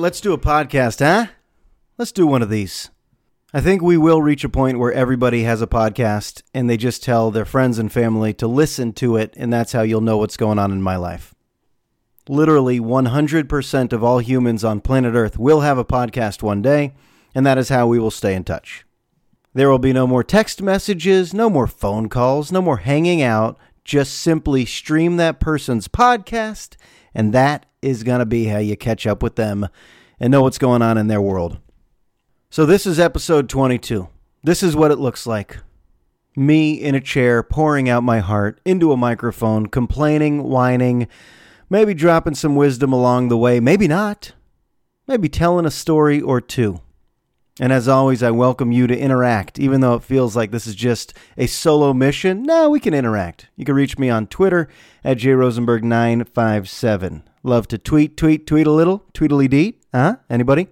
Right, let's do a podcast, huh? Let's do one of these. I think we will reach a point where everybody has a podcast and they just tell their friends and family to listen to it, and that's how you'll know what's going on in my life. Literally 100% of all humans on planet Earth will have a podcast one day, and that is how we will stay in touch. There will be no more text messages, no more phone calls, no more hanging out. Just simply stream that person's podcast, and that is going to be how you catch up with them and know what's going on in their world. So, this is episode 22. This is what it looks like me in a chair, pouring out my heart into a microphone, complaining, whining, maybe dropping some wisdom along the way, maybe not, maybe telling a story or two. And as always, I welcome you to interact, even though it feels like this is just a solo mission. No, we can interact. You can reach me on Twitter at jrosenberg957. Love to tweet, tweet, tweet a little, tweetily deet. Huh? Anybody?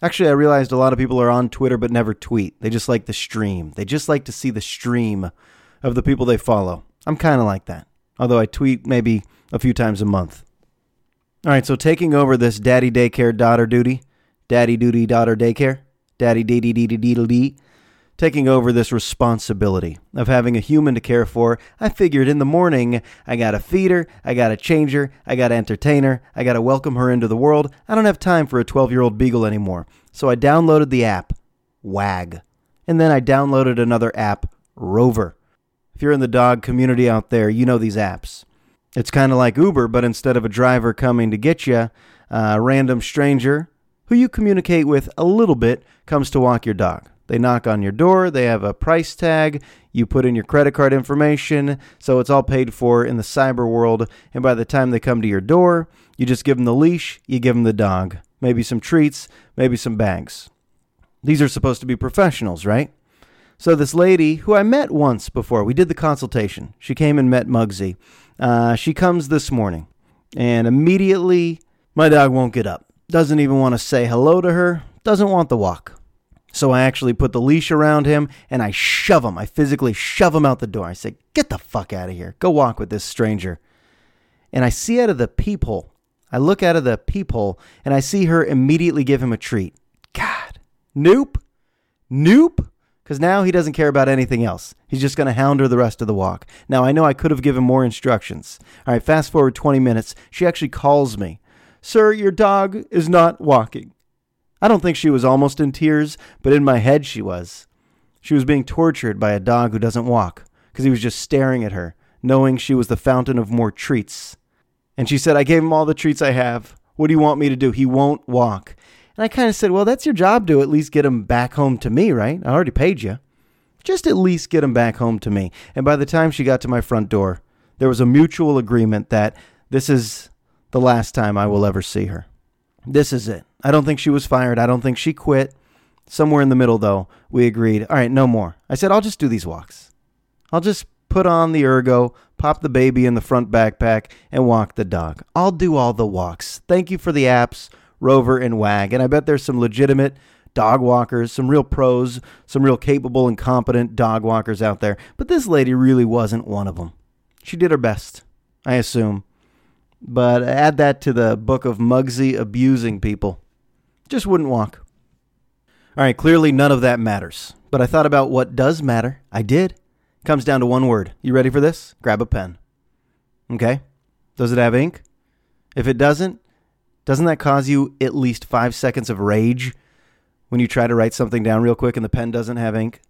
Actually, I realized a lot of people are on Twitter but never tweet. They just like the stream. They just like to see the stream of the people they follow. I'm kind of like that, although I tweet maybe a few times a month. All right, so taking over this daddy daycare daughter duty, daddy duty daughter daycare, daddy dee dee dee dee dee taking over this responsibility of having a human to care for. I figured in the morning, I got to feed her, I got to change her, I got to entertain her, I got to welcome her into the world. I don't have time for a 12 year old beagle anymore. So I downloaded the app, WAG. And then I downloaded another app, Rover. If you're in the dog community out there, you know these apps. It's kind of like Uber, but instead of a driver coming to get you, uh, a random stranger who you communicate with a little bit comes to walk your dog. They knock on your door, they have a price tag, you put in your credit card information, so it's all paid for in the cyber world. And by the time they come to your door, you just give them the leash, you give them the dog, maybe some treats, maybe some bags. These are supposed to be professionals, right? So this lady, who I met once before, we did the consultation. She came and met Muggsy. Uh, she comes this morning, and immediately my dog won't get up. Doesn't even want to say hello to her. Doesn't want the walk. So I actually put the leash around him and I shove him. I physically shove him out the door. I say, "Get the fuck out of here. Go walk with this stranger." And I see out of the peephole. I look out of the peephole and I see her immediately give him a treat. God. Nope. Nope because now he doesn't care about anything else. He's just going to hound her the rest of the walk. Now, I know I could have given more instructions. All right, fast forward 20 minutes. She actually calls me. Sir, your dog is not walking. I don't think she was almost in tears, but in my head she was. She was being tortured by a dog who doesn't walk because he was just staring at her, knowing she was the fountain of more treats. And she said, I gave him all the treats I have. What do you want me to do? He won't walk. And I kind of said, Well, that's your job to at least get him back home to me, right? I already paid you. Just at least get him back home to me. And by the time she got to my front door, there was a mutual agreement that this is the last time I will ever see her. This is it. I don't think she was fired. I don't think she quit. Somewhere in the middle, though, we agreed, all right, no more. I said, I'll just do these walks. I'll just put on the ergo, pop the baby in the front backpack, and walk the dog. I'll do all the walks. Thank you for the apps. Rover, and Wag. And I bet there's some legitimate dog walkers, some real pros, some real capable and competent dog walkers out there. But this lady really wasn't one of them. She did her best, I assume. But add that to the book of Muggsy abusing people. Just wouldn't walk. All right, clearly none of that matters. But I thought about what does matter. I did. Comes down to one word. You ready for this? Grab a pen. Okay? Does it have ink? If it doesn't, doesn't that cause you at least five seconds of rage when you try to write something down real quick and the pen doesn't have ink?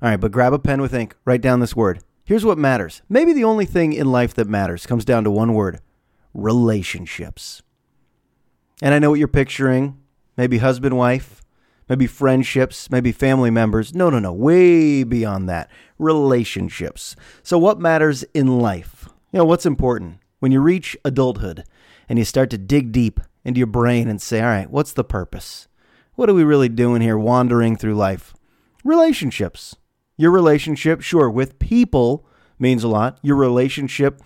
All right, but grab a pen with ink, write down this word. Here's what matters. Maybe the only thing in life that matters comes down to one word relationships. And I know what you're picturing maybe husband, wife, maybe friendships, maybe family members. No, no, no, way beyond that. Relationships. So, what matters in life? You know, what's important? When you reach adulthood and you start to dig deep into your brain and say, all right, what's the purpose? What are we really doing here wandering through life? Relationships. Your relationship, sure, with people means a lot. Your relationship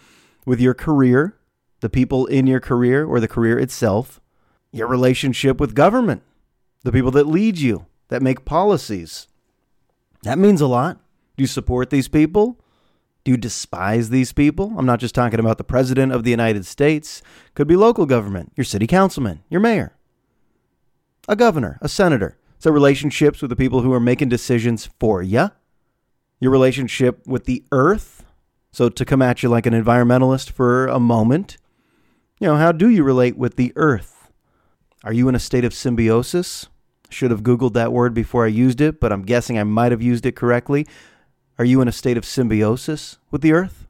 with your career, the people in your career or the career itself. Your relationship with government, the people that lead you, that make policies. That means a lot. Do you support these people? Do you despise these people? I'm not just talking about the President of the United States. Could be local government, your city councilman, your mayor. a governor, a senator. So relationships with the people who are making decisions for you. Your relationship with the earth. So to come at you like an environmentalist for a moment, you know, how do you relate with the earth? Are you in a state of symbiosis? Should have Googled that word before I used it, but I'm guessing I might have used it correctly. Are you in a state of symbiosis with the earth?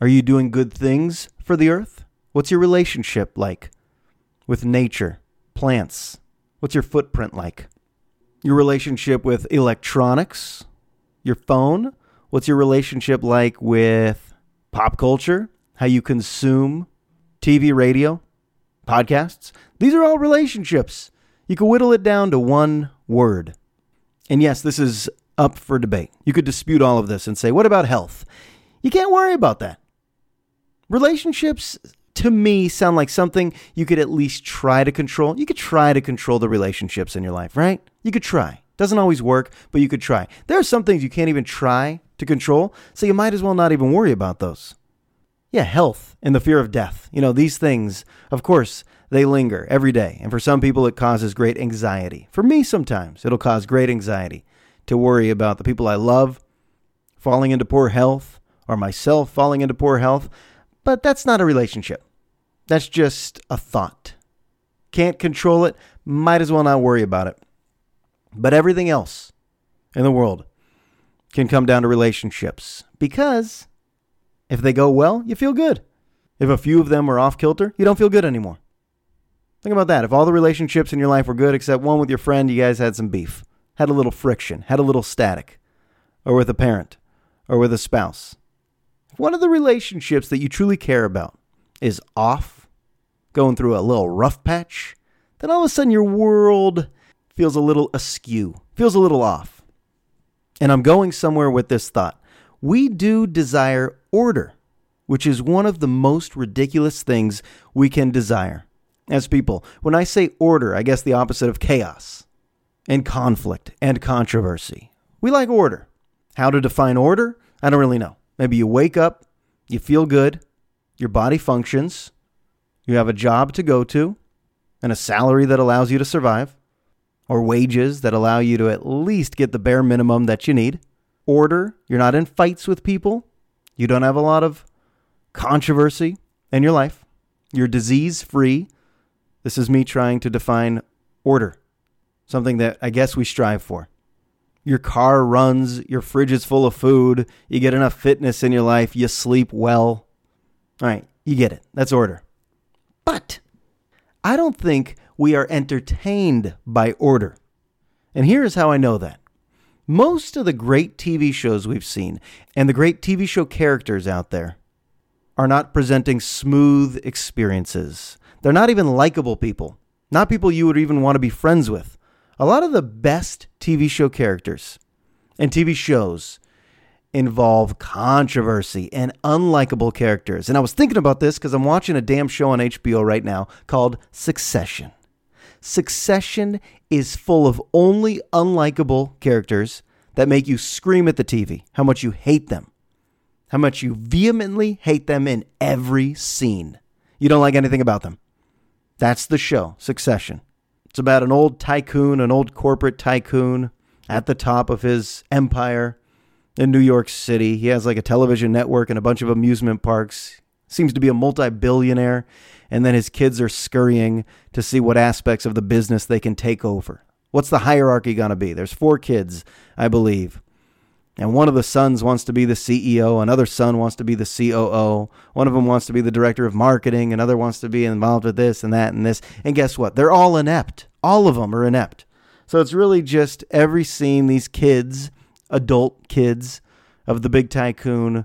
Are you doing good things for the earth? What's your relationship like with nature, plants? What's your footprint like? Your relationship with electronics, your phone? What's your relationship like with pop culture? How you consume TV, radio, podcasts? These are all relationships. You could whittle it down to one word. And yes, this is up for debate. You could dispute all of this and say, what about health? You can't worry about that. Relationships, to me, sound like something you could at least try to control. You could try to control the relationships in your life, right? You could try. Doesn't always work, but you could try. There are some things you can't even try to control, so you might as well not even worry about those. Yeah, health and the fear of death. You know, these things, of course, they linger every day. And for some people, it causes great anxiety. For me, sometimes it'll cause great anxiety to worry about the people I love falling into poor health or myself falling into poor health. But that's not a relationship. That's just a thought. Can't control it, might as well not worry about it. But everything else in the world can come down to relationships because if they go well, you feel good. If a few of them are off kilter, you don't feel good anymore. Think about that. If all the relationships in your life were good except one with your friend, you guys had some beef, had a little friction, had a little static, or with a parent, or with a spouse. If one of the relationships that you truly care about is off, going through a little rough patch, then all of a sudden your world feels a little askew, feels a little off. And I'm going somewhere with this thought. We do desire order, which is one of the most ridiculous things we can desire as people. When I say order, I guess the opposite of chaos and conflict and controversy. We like order. How to define order? I don't really know. Maybe you wake up, you feel good, your body functions, you have a job to go to, and a salary that allows you to survive, or wages that allow you to at least get the bare minimum that you need. Order, you're not in fights with people, you don't have a lot of controversy in your life, you're disease free, this is me trying to define order, something that I guess we strive for. Your car runs, your fridge is full of food, you get enough fitness in your life, you sleep well. All right, you get it. That's order. But I don't think we are entertained by order. And here's how I know that. Most of the great TV shows we've seen and the great TV show characters out there are not presenting smooth experiences. They're not even likable people, not people you would even want to be friends with. A lot of the best TV show characters and TV shows involve controversy and unlikable characters. And I was thinking about this because I'm watching a damn show on HBO right now called Succession. Succession is full of only unlikable characters that make you scream at the TV how much you hate them, how much you vehemently hate them in every scene. You don't like anything about them. That's the show, Succession. It's about an old tycoon, an old corporate tycoon at the top of his empire in New York City. He has like a television network and a bunch of amusement parks. Seems to be a multi billionaire. And then his kids are scurrying to see what aspects of the business they can take over. What's the hierarchy going to be? There's four kids, I believe. And one of the sons wants to be the CEO, another son wants to be the COO, one of them wants to be the director of marketing, another wants to be involved with this and that and this. And guess what? They're all inept. All of them are inept. So it's really just every scene these kids, adult kids of the big tycoon,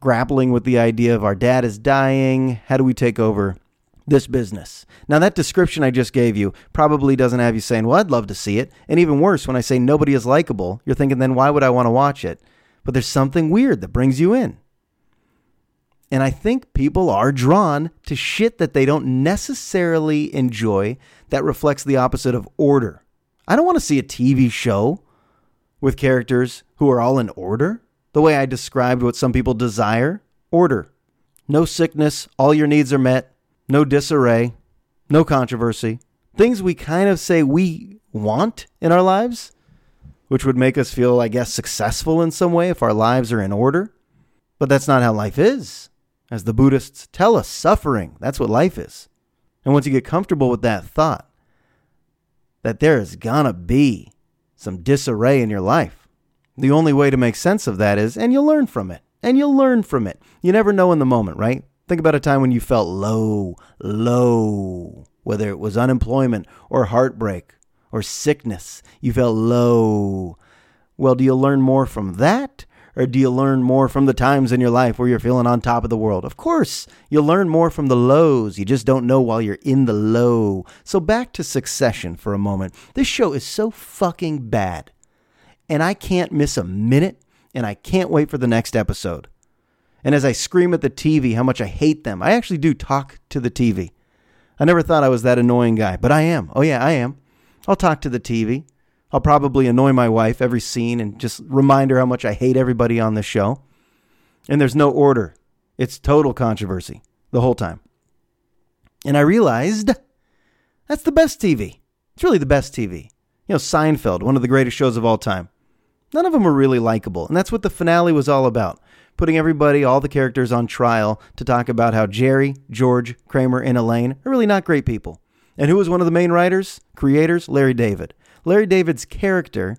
grappling with the idea of our dad is dying. How do we take over this business. Now, that description I just gave you probably doesn't have you saying, Well, I'd love to see it. And even worse, when I say nobody is likable, you're thinking, Then why would I want to watch it? But there's something weird that brings you in. And I think people are drawn to shit that they don't necessarily enjoy that reflects the opposite of order. I don't want to see a TV show with characters who are all in order, the way I described what some people desire order. No sickness, all your needs are met, no disarray, no controversy, things we kind of say we want in our lives, which would make us feel, I guess, successful in some way if our lives are in order. But that's not how life is. As the Buddhists tell us, suffering, that's what life is. And once you get comfortable with that thought, that there is gonna be some disarray in your life, the only way to make sense of that is, and you'll learn from it, and you'll learn from it. You never know in the moment, right? Think about a time when you felt low, low, whether it was unemployment or heartbreak or sickness. You felt low. Well, do you learn more from that? Or do you learn more from the times in your life where you're feeling on top of the world? Of course, you'll learn more from the lows. You just don't know while you're in the low. So back to Succession for a moment. This show is so fucking bad. And I can't miss a minute, and I can't wait for the next episode. And as I scream at the TV how much I hate them, I actually do talk to the TV. I never thought I was that annoying guy, but I am. Oh, yeah, I am. I'll talk to the TV. I'll probably annoy my wife every scene and just remind her how much I hate everybody on the show. And there's no order. It's total controversy the whole time. And I realized that's the best TV. It's really the best TV. You know, Seinfeld, one of the greatest shows of all time. None of them were really likable. And that's what the finale was all about putting everybody, all the characters on trial to talk about how Jerry, George, Kramer, and Elaine are really not great people. And who was one of the main writers, creators? Larry David. Larry David's character,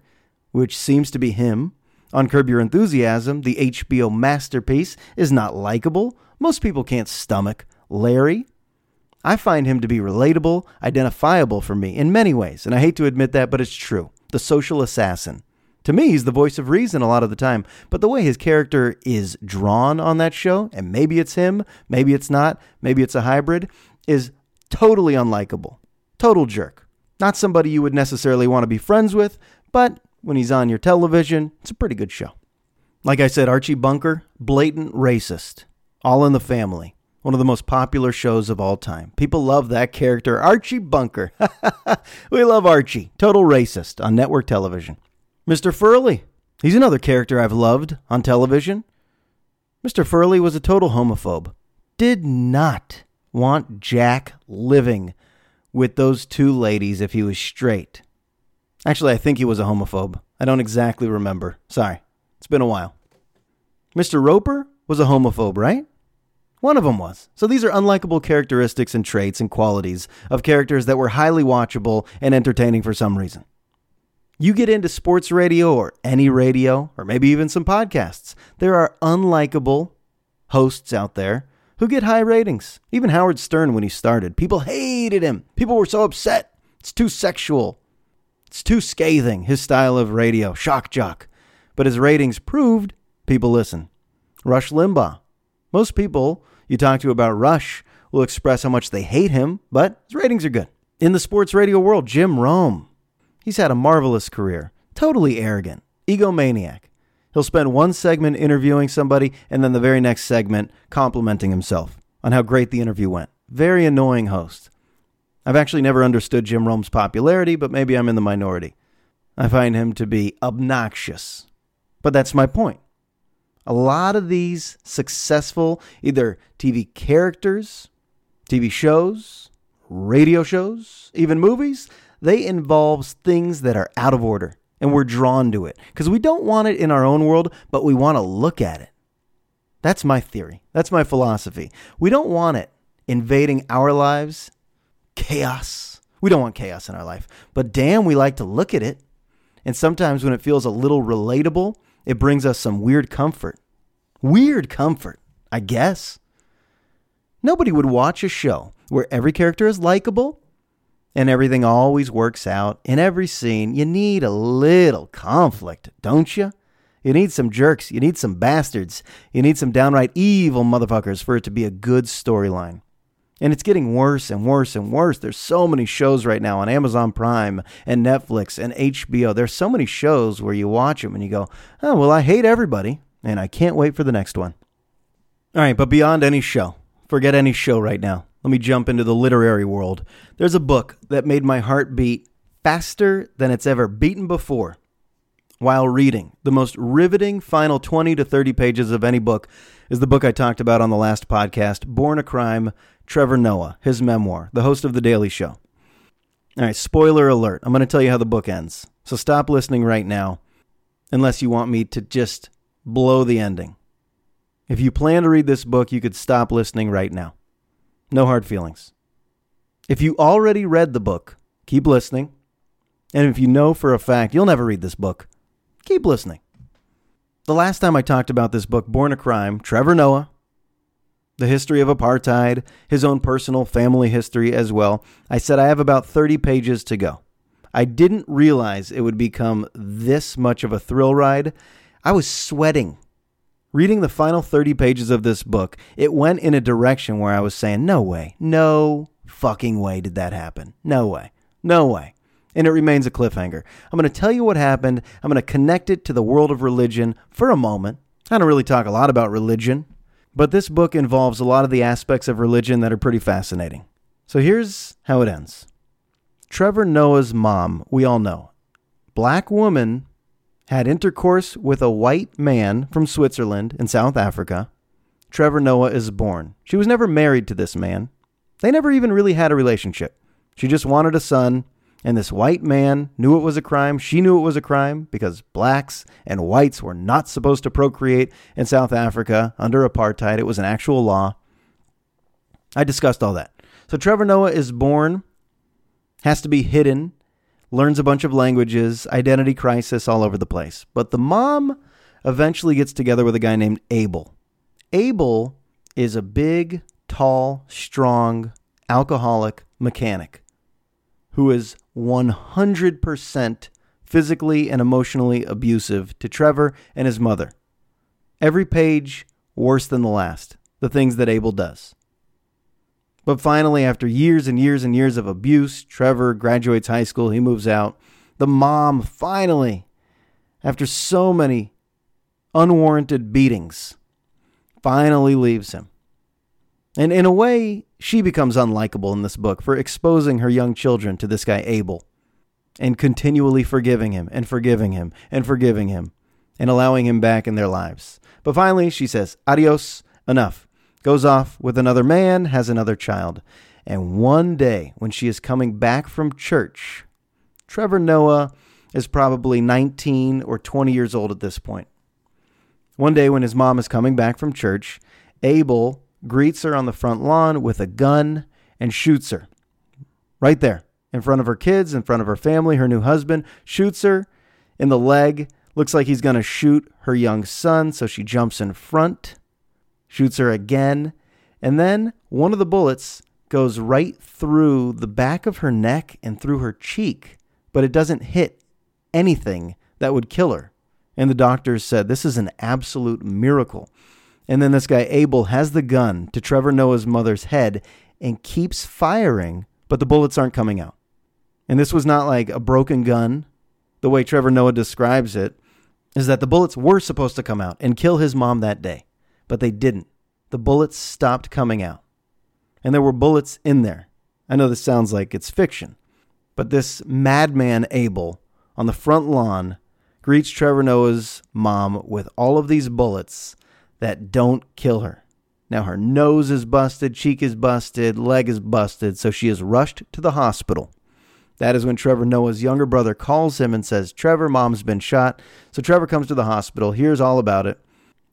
which seems to be him, on Curb Your Enthusiasm, the HBO masterpiece, is not likable. Most people can't stomach Larry. I find him to be relatable, identifiable for me in many ways, and I hate to admit that, but it's true. The social assassin. To me, he's the voice of reason a lot of the time, but the way his character is drawn on that show, and maybe it's him, maybe it's not, maybe it's a hybrid, is totally unlikable. Total jerk. Not somebody you would necessarily want to be friends with, but when he's on your television, it's a pretty good show. Like I said, Archie Bunker, blatant racist. All in the Family, one of the most popular shows of all time. People love that character, Archie Bunker. we love Archie, total racist on network television. Mr. Furley, he's another character I've loved on television. Mr. Furley was a total homophobe. Did not want Jack living with those two ladies if he was straight. Actually, I think he was a homophobe. I don't exactly remember. Sorry. It's been a while. Mr. Roper was a homophobe, right? One of them was. So these are unlikable characteristics and traits and qualities of characters that were highly watchable and entertaining for some reason. You get into sports radio or any radio, or maybe even some podcasts, there are unlikable hosts out there who get high ratings. Even Howard Stern, when he started, people hated him. People were so upset. It's too sexual. It's too scathing, his style of radio, shock jock. But his ratings proved people listen. Rush Limbaugh. Most people you talk to about Rush will express how much they hate him, but his ratings are good. In the sports radio world, Jim Rome. He's had a marvelous career. Totally arrogant, egomaniac. He'll spend one segment interviewing somebody and then the very next segment complimenting himself on how great the interview went. Very annoying host. I've actually never understood Jim Rome's popularity, but maybe I'm in the minority. I find him to be obnoxious. But that's my point. A lot of these successful either TV characters, TV shows, radio shows, even movies, they involve things that are out of order and we're drawn to it because we don't want it in our own world, but we want to look at it. That's my theory. That's my philosophy. We don't want it invading our lives, chaos. We don't want chaos in our life, but damn, we like to look at it. And sometimes when it feels a little relatable, it brings us some weird comfort. Weird comfort, I guess. Nobody would watch a show where every character is likable and everything always works out. In every scene, you need a little conflict, don't you? You need some jerks. You need some bastards. You need some downright evil motherfuckers for it to be a good storyline. And it's getting worse and worse and worse. There's so many shows right now on Amazon Prime and Netflix and HBO. There's so many shows where you watch them and you go, oh, well, I hate everybody and I can't wait for the next one. All right, but beyond any show, forget any show right now. Let me jump into the literary world. There's a book that made my heart beat faster than it's ever beaten before while reading. The most riveting final 20 to 30 pages of any book is the book I talked about on the last podcast, Born a Crime, Trevor Noah, his memoir, the host of The Daily Show. All right, spoiler alert. I'm going to tell you how the book ends. So stop listening right now unless you want me to just blow the ending. If you plan to read this book, you could stop listening right now. No hard feelings. If you already read the book, keep listening. And if you know for a fact you'll never read this book, keep listening. The last time I talked about this book, Born a Crime, Trevor Noah, the history of apartheid, his own personal family history as well, I said I have about 30 pages to go. I didn't realize it would become this much of a thrill ride. I was sweating. Reading the final 30 pages of this book, it went in a direction where I was saying, no way, no fucking way did that happen. No way, no way. And it remains a cliffhanger. I'm going to tell you what happened. I'm going to connect it to the world of religion for a moment. I don't really talk a lot about religion, but this book involves a lot of the aspects of religion that are pretty fascinating. So here's how it ends. Trevor Noah's mom, we all know, black woman, had intercourse with a white man from Switzerland in South Africa. Trevor Noah is born. She was never married to this man. They never even really had a relationship. She just wanted a son, and this white man knew it was a crime. She knew it was a crime because blacks and whites were not supposed to procreate in South Africa under apartheid. It was an actual law. I discussed all that. So Trevor Noah is born has to be hidden, learns a bunch of languages, identity crisis all over the place. But the mom eventually gets together with a guy named Abel. Abel is a big, tall, strong, alcoholic mechanic who is 100% physically and emotionally abusive to Trevor and his mother. Every page worse than the last, the things that Abel does. But finally, after years and years and years of abuse, Trevor graduates high school, he moves out. The mom finally, after so many unwarranted beatings, finally leaves him. And in a way, she becomes unlikable in this book for exposing her young children to this guy, Abel, and continually forgiving him and forgiving him and forgiving him and allowing him back in their lives. But finally, she says, Adios, enough goes off with another man, has another child. And one day, when she is coming back from church, Trevor Noah is probably 19 or 20 years old at this point. One day, when his mom is coming back from church, Abel greets her on the front lawn with a gun and shoots her. Right there, in front of her kids, in front of her family, her new husband, shoots her in the leg. Looks like he's going to shoot her young son, so she jumps in front shoots her again, and then one of the bullets goes right through the back of her neck and through her cheek, but it doesn't hit anything that would kill her. And the doctors said this is an absolute miracle. And then this guy, Abel, has the gun to Trevor Noah's mother's head and keeps firing, but the bullets aren't coming out. And this was not like a broken gun. The way Trevor Noah describes it is that the bullets were supposed to come out and kill his mom that day but they didn't. The bullets stopped coming out. And there were bullets in there. I know this sounds like it's fiction, but this madman Abel on the front lawn greets Trevor Noah's mom with all of these bullets that don't kill her. Now her nose is busted, cheek is busted, leg is busted, so she is rushed to the hospital. That is when Trevor Noah's younger brother calls him and says, Trevor, mom's been shot. So Trevor comes to the hospital, hears all about it.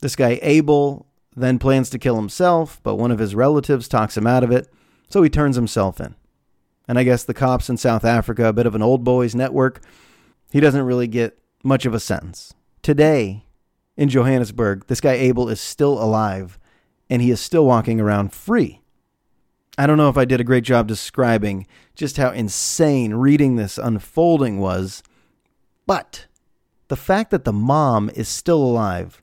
This guy, Abel, then plans to kill himself, but one of his relatives talks him out of it, so he turns himself in. And I guess the cops in South Africa, a bit of an old boys network, he doesn't really get much of a sentence. Today, in Johannesburg, this guy Abel is still alive and he is still walking around free. I don't know if I did a great job describing just how insane reading this unfolding was, but the fact that the mom is still alive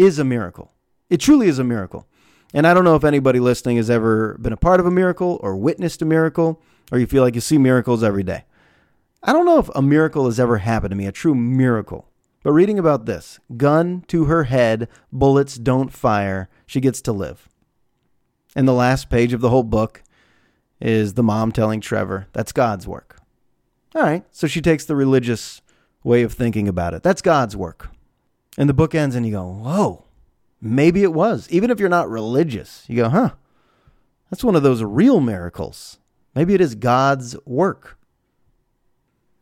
is a miracle. It truly is a miracle. And I don't know if anybody listening has ever been a part of a miracle or witnessed a miracle, or you feel like you see miracles every day. I don't know if a miracle has ever happened to me, a true miracle. But reading about this gun to her head, bullets don't fire, she gets to live. And the last page of the whole book is the mom telling Trevor, that's God's work. All right, so she takes the religious way of thinking about it. That's God's work. And the book ends, and you go, whoa, Maybe it was. Even if you're not religious, you go, huh, that's one of those real miracles. Maybe it is God's work.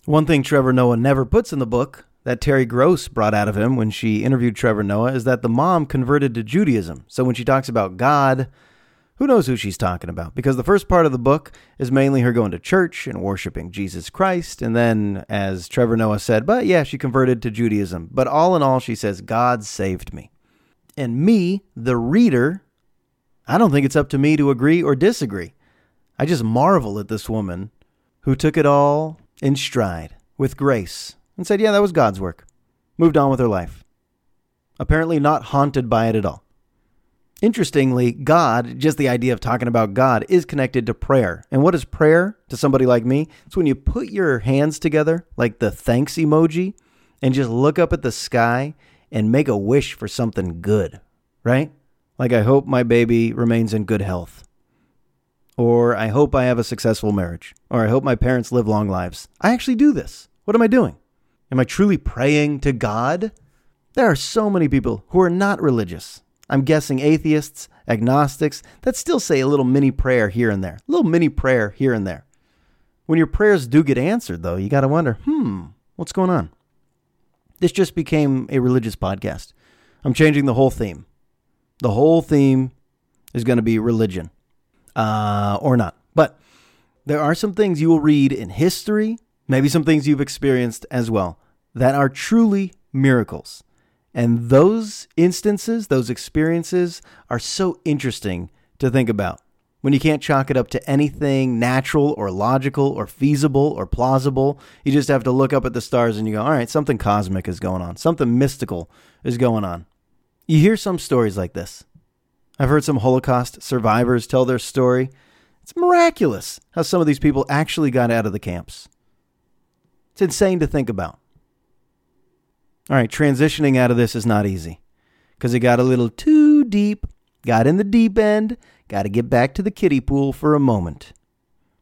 One thing Trevor Noah never puts in the book that Terry Gross brought out of him when she interviewed Trevor Noah is that the mom converted to Judaism. So when she talks about God, who knows who she's talking about? Because the first part of the book is mainly her going to church and worshiping Jesus Christ. And then, as Trevor Noah said, but yeah, she converted to Judaism. But all in all, she says, God saved me. And me, the reader, I don't think it's up to me to agree or disagree. I just marvel at this woman who took it all in stride with grace and said, yeah, that was God's work. Moved on with her life. Apparently not haunted by it at all. Interestingly, God, just the idea of talking about God, is connected to prayer. And what is prayer to somebody like me? It's when you put your hands together, like the thanks emoji, and just look up at the sky and make a wish for something good, right? Like, I hope my baby remains in good health. Or I hope I have a successful marriage. Or I hope my parents live long lives. I actually do this. What am I doing? Am I truly praying to God? There are so many people who are not religious. I'm guessing atheists, agnostics, that still say a little mini prayer here and there. A little mini prayer here and there. When your prayers do get answered, though, you got to wonder, hmm, what's going on? This just became a religious podcast. I'm changing the whole theme. The whole theme is going to be religion, uh, or not. But there are some things you will read in history maybe some things you've experienced as well that are truly miracles. And those instances, those experiences are so interesting to think about. When you can't chalk it up to anything natural or logical or feasible or plausible, you just have to look up at the stars and you go, all right, something cosmic is going on, something mystical is going on. You hear some stories like this. I've heard some Holocaust survivors tell their story. It's miraculous how some of these people actually got out of the camps. It's insane to think about. All right, transitioning out of this is not easy because it got a little too deep, got in the deep end, got to get back to the kiddie pool for a moment.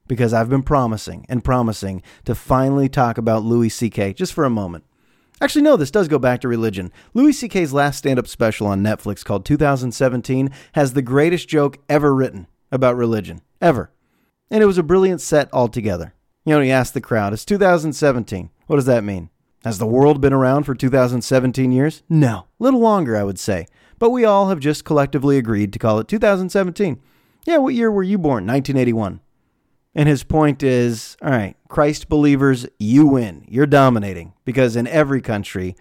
Because I've been promising and promising to finally talk about Louis C.K. just for a moment. Actually, no, this does go back to religion. Louis C.K.'s last stand up special on Netflix called 2017 has the greatest joke ever written about religion, ever. And it was a brilliant set altogether. You know, he asked the crowd, it's 2017. What does that mean? Has the world been around for 2017 years? No, a little longer, I would say. But we all have just collectively agreed to call it 2017. Yeah, what year were you born? 1981. And his point is all right, Christ believers, you win. You're dominating. Because in every country,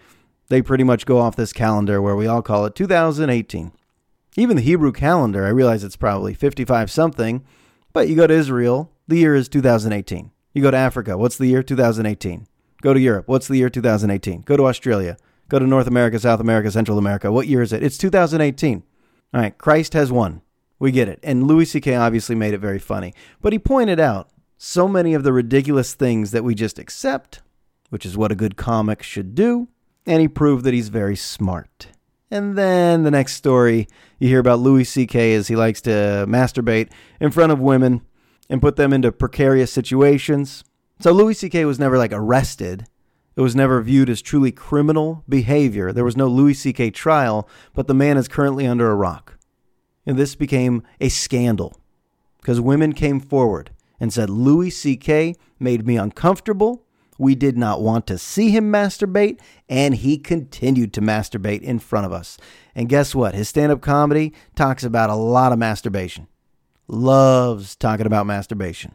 they pretty much go off this calendar where we all call it 2018. Even the Hebrew calendar, I realize it's probably 55 something, but you go to Israel, the year is 2018. You go to Africa, what's the year? 2018. Go to Europe, what's the year? 2018. Go to Australia, go to North America, South America, Central America. What year is it? It's 2018. All right, Christ has won. We get it. And Louis C.K. obviously made it very funny. But he pointed out so many of the ridiculous things that we just accept, which is what a good comic should do. And he proved that he's very smart. And then the next story you hear about Louis C.K. is he likes to masturbate in front of women and put them into precarious situations. So Louis C.K. was never like arrested. It was never viewed as truly criminal behavior. There was no Louis C.K. trial, but the man is currently under a rock. And this became a scandal because women came forward and said Louis C.K. made me uncomfortable. We did not want to see him masturbate, and he continued to masturbate in front of us. And guess what? His stand up comedy talks about a lot of masturbation loves talking about masturbation.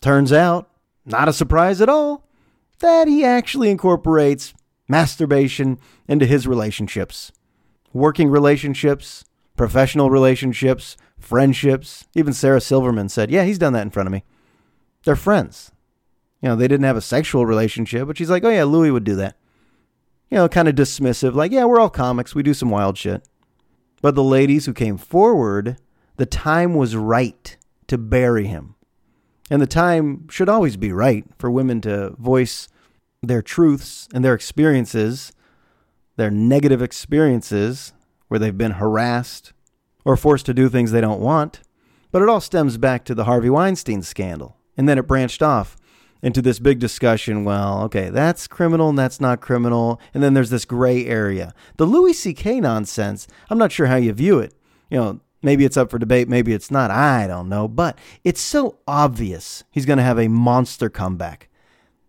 Turns out, not a surprise at all, that he actually incorporates masturbation into his relationships working relationships, professional relationships, friendships. Even Sarah Silverman said, Yeah, he's done that in front of me. They're friends. You know, they didn't have a sexual relationship, but she's like, Oh, yeah, Louis would do that. You know, kind of dismissive, like, Yeah, we're all comics. We do some wild shit. But the ladies who came forward the time was right to bury him. And the time should always be right for women to voice their truths and their experiences, their negative experiences where they've been harassed or forced to do things they don't want. But it all stems back to the Harvey Weinstein scandal. And then it branched off into this big discussion. Well, okay, that's criminal and that's not criminal. And then there's this gray area. The Louis C.K. nonsense, I'm not sure how you view it. You know, Maybe it's up for debate, maybe it's not. I don't know. But it's so obvious he's going to have a monster comeback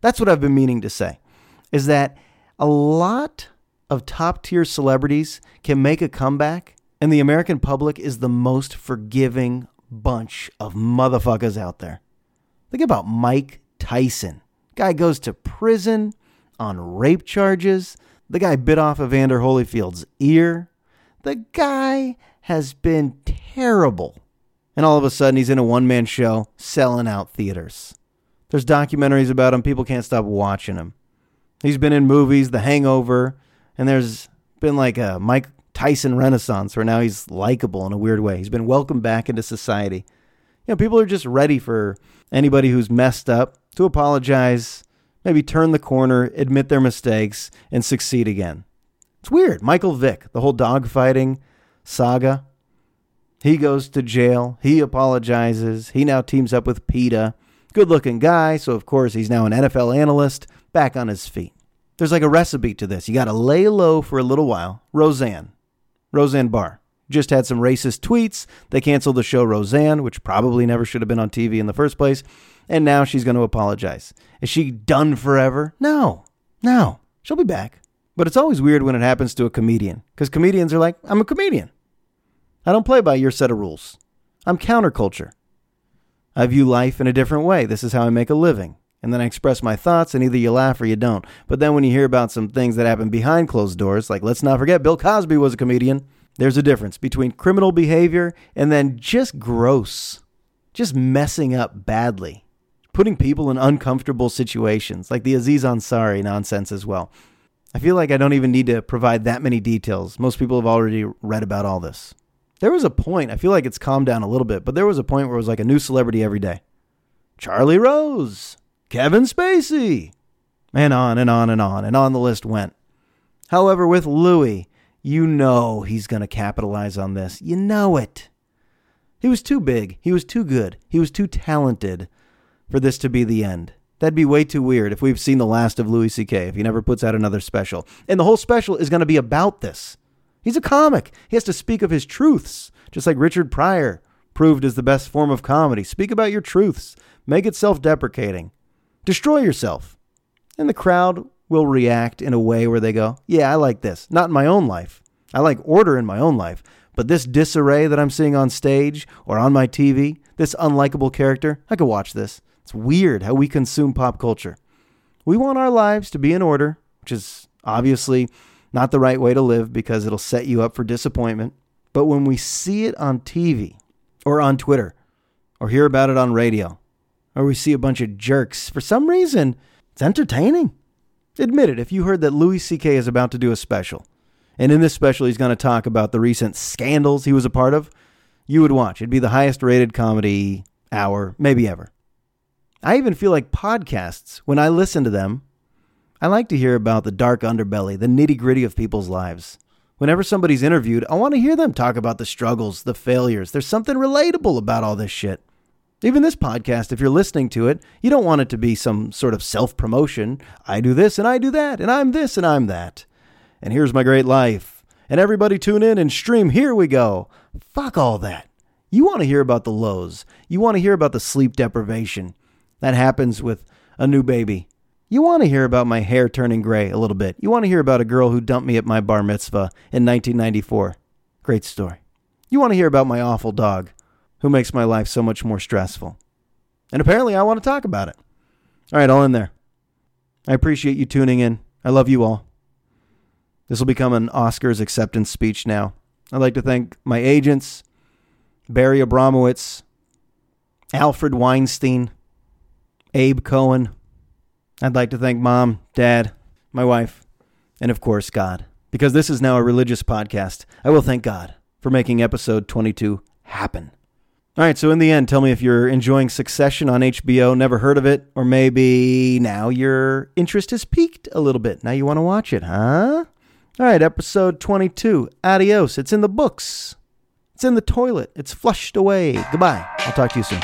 That's what I've been meaning to say. Is that a lot of top tier celebrities can make a comeback, and the American public is the most forgiving bunch of motherfuckers out there. Think about Mike Tyson. Guy goes to prison on rape charges. The guy bit off Evander Holyfield's ear. The guy has been terrible. And all of a sudden, he's in a one man show selling out theaters. There's documentaries about him. People can't stop watching him. He's been in movies, The Hangover, and there's been like a Mike Tyson renaissance where now he's likable in a weird way. He's been welcomed back into society. You know, people are just ready for anybody who's messed up to apologize, maybe turn the corner, admit their mistakes, and succeed again. It's weird. Michael Vick, the whole dogfighting saga, he goes to jail. He apologizes. He now teams up with PETA. Good looking guy, so of course he's now an NFL analyst, back on his feet. There's like a recipe to this. You got to lay low for a little while. Roseanne, Roseanne Barr, just had some racist tweets. They canceled the show Roseanne, which probably never should have been on TV in the first place. And now she's going to apologize. Is she done forever? No, no. She'll be back. But it's always weird when it happens to a comedian because comedians are like, I'm a comedian. I don't play by your set of rules. I'm counterculture. I view life in a different way. This is how I make a living. And then I express my thoughts, and either you laugh or you don't. But then when you hear about some things that happen behind closed doors, like let's not forget Bill Cosby was a comedian, there's a difference between criminal behavior and then just gross, just messing up badly, putting people in uncomfortable situations, like the Aziz Ansari nonsense as well. I feel like I don't even need to provide that many details. Most people have already read about all this. There was a point, I feel like it's calmed down a little bit, but there was a point where it was like a new celebrity every day. Charlie Rose, Kevin Spacey, and on and on and on and on the list went. However, with Louis, you know he's going to capitalize on this. You know it. He was too big. He was too good. He was too talented for this to be the end. That'd be way too weird if we've seen the last of Louis C.K., if he never puts out another special. And the whole special is going to be about this. He's a comic. He has to speak of his truths, just like Richard Pryor proved is the best form of comedy. Speak about your truths, make it self deprecating, destroy yourself. And the crowd will react in a way where they go, Yeah, I like this. Not in my own life. I like order in my own life. But this disarray that I'm seeing on stage or on my TV, this unlikable character, I could watch this. It's weird how we consume pop culture. We want our lives to be in order, which is obviously not the right way to live because it'll set you up for disappointment. But when we see it on TV or on Twitter or hear about it on radio or we see a bunch of jerks, for some reason, it's entertaining. Admit it, if you heard that Louis C.K. is about to do a special, and in this special he's going to talk about the recent scandals he was a part of, you would watch. It'd be the highest rated comedy hour, maybe ever. I even feel like podcasts, when I listen to them, I like to hear about the dark underbelly, the nitty gritty of people's lives. Whenever somebody's interviewed, I want to hear them talk about the struggles, the failures. There's something relatable about all this shit. Even this podcast, if you're listening to it, you don't want it to be some sort of self promotion. I do this and I do that, and I'm this and I'm that. And here's my great life. And everybody tune in and stream. Here we go. Fuck all that. You want to hear about the lows. You want to hear about the sleep deprivation. That happens with a new baby. You want to hear about my hair turning gray a little bit. You want to hear about a girl who dumped me at my bar mitzvah in 1994. Great story. You want to hear about my awful dog who makes my life so much more stressful. And apparently, I want to talk about it. All right, all in there. I appreciate you tuning in. I love you all. This will become an Oscars acceptance speech now. I'd like to thank my agents, Barry Abramowitz, Alfred Weinstein, Abe Cohen, I'd like to thank mom, dad, my wife, and of course, God. Because this is now a religious podcast, I will thank God for making episode 22 happen. All right, so in the end, tell me if you're enjoying Succession on HBO, never heard of it, or maybe now your interest has piqued a little bit. Now you want to watch it, huh? All right, episode 22. Adios. It's in the books. It's in the toilet. It's flushed away. Goodbye. I'll talk to you soon.